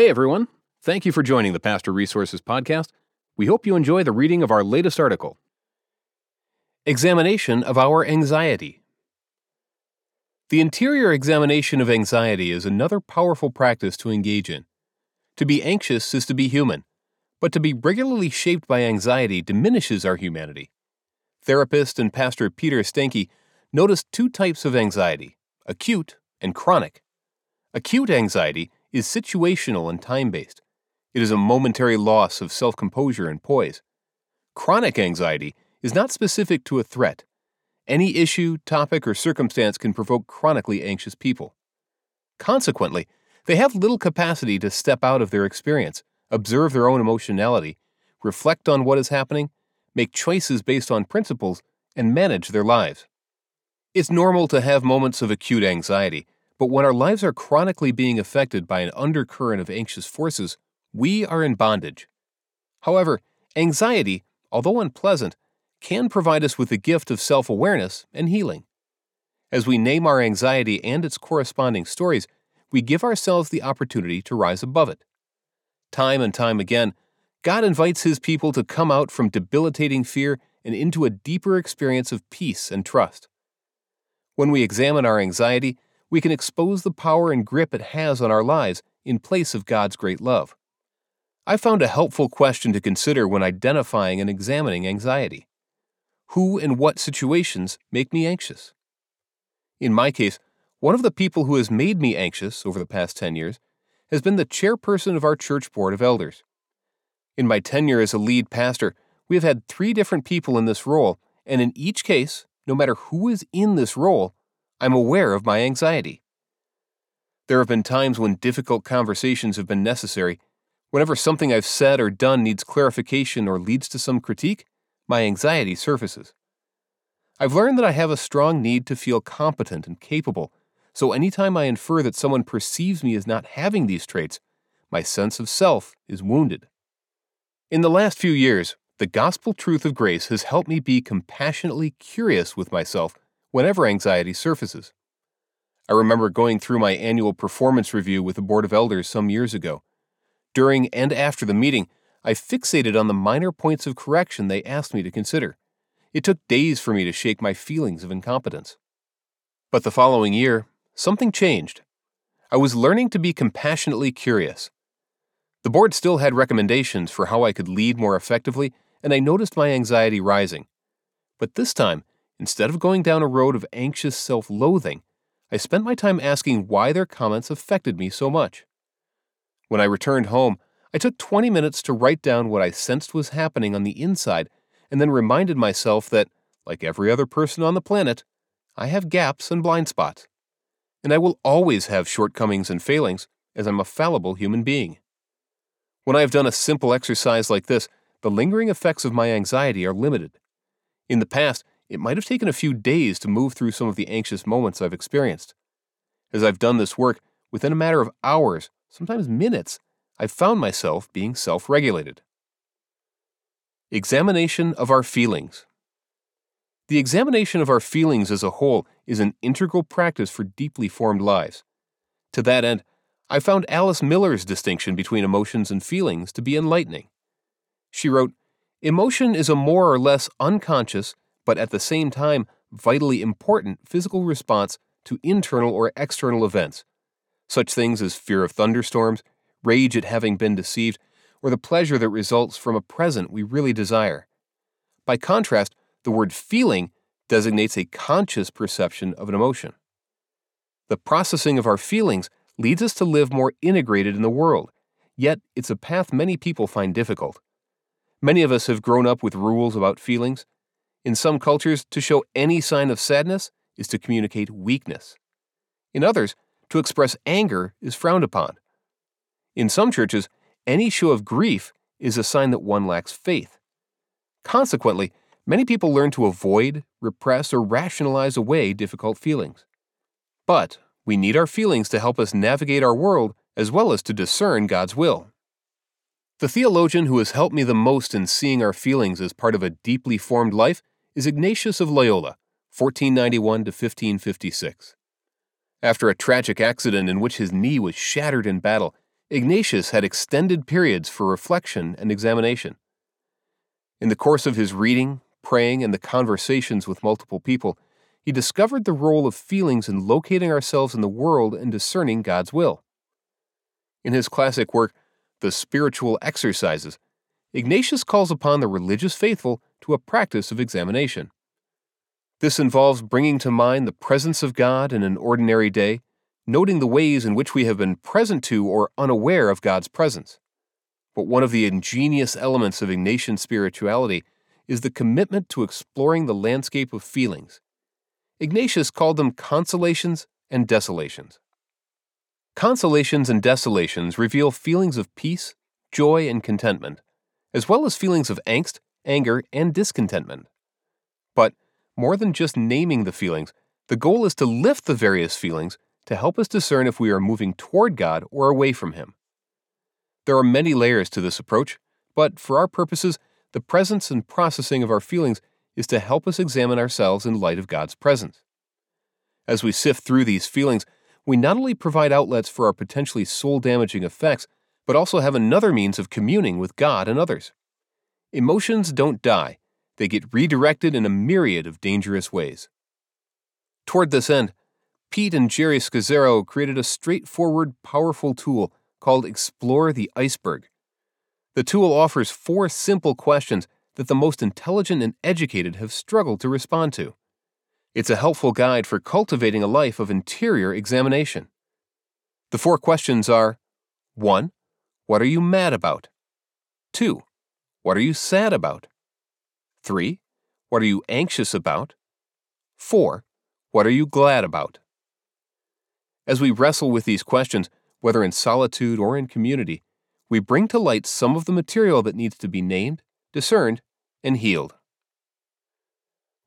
Hey everyone, thank you for joining the Pastor Resources Podcast. We hope you enjoy the reading of our latest article Examination of Our Anxiety. The interior examination of anxiety is another powerful practice to engage in. To be anxious is to be human, but to be regularly shaped by anxiety diminishes our humanity. Therapist and pastor Peter Steinke noticed two types of anxiety acute and chronic. Acute anxiety is situational and time based. It is a momentary loss of self composure and poise. Chronic anxiety is not specific to a threat. Any issue, topic, or circumstance can provoke chronically anxious people. Consequently, they have little capacity to step out of their experience, observe their own emotionality, reflect on what is happening, make choices based on principles, and manage their lives. It's normal to have moments of acute anxiety, but when our lives are chronically being affected by an undercurrent of anxious forces, we are in bondage. However, anxiety, although unpleasant, can provide us with the gift of self awareness and healing. As we name our anxiety and its corresponding stories, we give ourselves the opportunity to rise above it. Time and time again, God invites His people to come out from debilitating fear and into a deeper experience of peace and trust. When we examine our anxiety, we can expose the power and grip it has on our lives in place of God's great love. I found a helpful question to consider when identifying and examining anxiety. Who and what situations make me anxious? In my case, one of the people who has made me anxious over the past 10 years has been the chairperson of our church board of elders. In my tenure as a lead pastor, we have had three different people in this role, and in each case, no matter who is in this role, I'm aware of my anxiety. There have been times when difficult conversations have been necessary. Whenever something I've said or done needs clarification or leads to some critique, my anxiety surfaces. I've learned that I have a strong need to feel competent and capable, so anytime I infer that someone perceives me as not having these traits, my sense of self is wounded. In the last few years, the gospel truth of grace has helped me be compassionately curious with myself whenever anxiety surfaces. I remember going through my annual performance review with the Board of Elders some years ago. During and after the meeting, I fixated on the minor points of correction they asked me to consider. It took days for me to shake my feelings of incompetence. But the following year, something changed. I was learning to be compassionately curious. The board still had recommendations for how I could lead more effectively, and I noticed my anxiety rising. But this time, Instead of going down a road of anxious self loathing, I spent my time asking why their comments affected me so much. When I returned home, I took 20 minutes to write down what I sensed was happening on the inside and then reminded myself that, like every other person on the planet, I have gaps and blind spots. And I will always have shortcomings and failings, as I'm a fallible human being. When I have done a simple exercise like this, the lingering effects of my anxiety are limited. In the past, it might have taken a few days to move through some of the anxious moments I've experienced. As I've done this work, within a matter of hours, sometimes minutes, I've found myself being self regulated. Examination of our feelings. The examination of our feelings as a whole is an integral practice for deeply formed lives. To that end, I found Alice Miller's distinction between emotions and feelings to be enlightening. She wrote, Emotion is a more or less unconscious but at the same time, vitally important physical response to internal or external events, such things as fear of thunderstorms, rage at having been deceived, or the pleasure that results from a present we really desire. By contrast, the word feeling designates a conscious perception of an emotion. The processing of our feelings leads us to live more integrated in the world, yet it's a path many people find difficult. Many of us have grown up with rules about feelings, in some cultures, to show any sign of sadness is to communicate weakness. In others, to express anger is frowned upon. In some churches, any show of grief is a sign that one lacks faith. Consequently, many people learn to avoid, repress, or rationalize away difficult feelings. But we need our feelings to help us navigate our world as well as to discern God's will. The theologian who has helped me the most in seeing our feelings as part of a deeply formed life is Ignatius of Loyola, 1491 to 1556. After a tragic accident in which his knee was shattered in battle, Ignatius had extended periods for reflection and examination. In the course of his reading, praying, and the conversations with multiple people, he discovered the role of feelings in locating ourselves in the world and discerning God's will. In his classic work, The Spiritual Exercises, Ignatius calls upon the religious faithful to a practice of examination. This involves bringing to mind the presence of God in an ordinary day, noting the ways in which we have been present to or unaware of God's presence. But one of the ingenious elements of Ignatian spirituality is the commitment to exploring the landscape of feelings. Ignatius called them consolations and desolations. Consolations and desolations reveal feelings of peace, joy, and contentment, as well as feelings of angst, anger, and discontentment. But more than just naming the feelings, the goal is to lift the various feelings to help us discern if we are moving toward God or away from Him. There are many layers to this approach, but for our purposes, the presence and processing of our feelings is to help us examine ourselves in light of God's presence. As we sift through these feelings, we not only provide outlets for our potentially soul damaging effects, but also have another means of communing with God and others. Emotions don't die, they get redirected in a myriad of dangerous ways. Toward this end, Pete and Geri Scazzero created a straightforward, powerful tool called Explore the Iceberg. The tool offers four simple questions that the most intelligent and educated have struggled to respond to. It's a helpful guide for cultivating a life of interior examination. The four questions are 1. What are you mad about? 2. What are you sad about? 3. What are you anxious about? 4. What are you glad about? As we wrestle with these questions, whether in solitude or in community, we bring to light some of the material that needs to be named, discerned, and healed.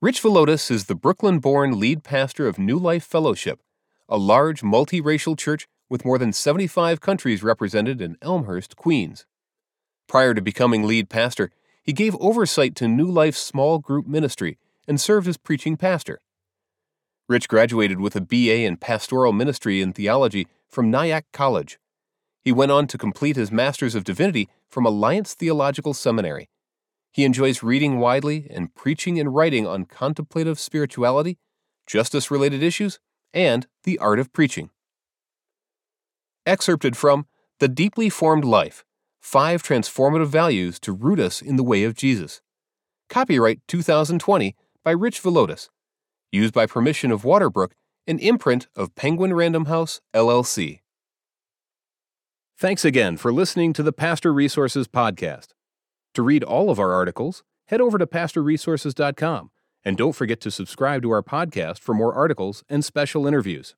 Rich Villodas is the Brooklyn born lead pastor of New Life Fellowship, a large multiracial church with more than 75 countries represented in Elmhurst, Queens. Prior to becoming lead pastor, he gave oversight to New Life's small group ministry and served as preaching pastor. Rich graduated with a BA in pastoral ministry and theology from Nyack College. He went on to complete his Master's of Divinity from Alliance Theological Seminary. He enjoys reading widely and preaching and writing on contemplative spirituality, justice related issues, and the art of preaching. Excerpted from The Deeply Formed Life Five Transformative Values to Root Us in the Way of Jesus. Copyright 2020 by Rich Villodas used by permission of Waterbrook, an imprint of Penguin Random House, LLC. Thanks again for listening to the Pastor Resources Podcast. To read all of our articles, head over to pastorresources.com and don't forget to subscribe to our podcast for more articles and special interviews.